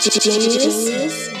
Genius. Genius.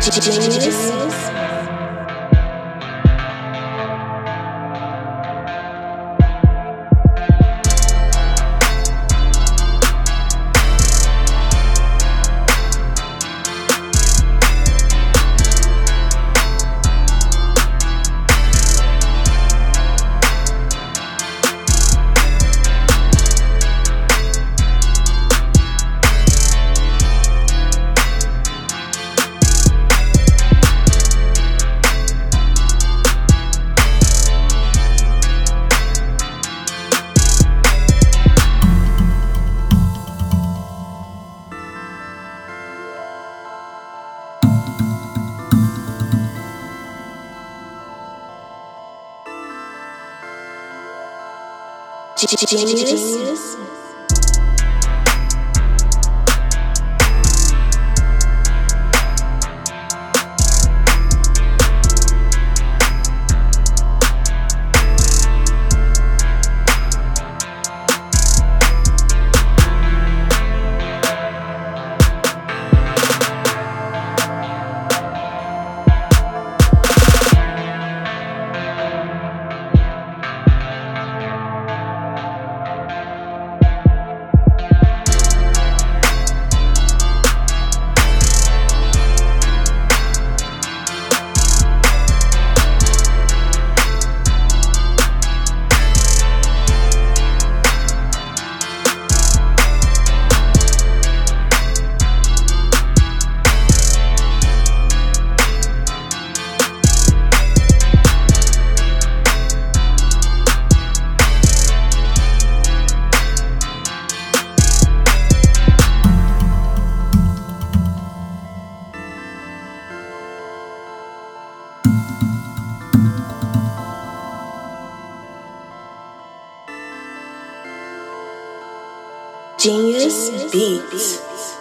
Genius. Genius Genius Beats.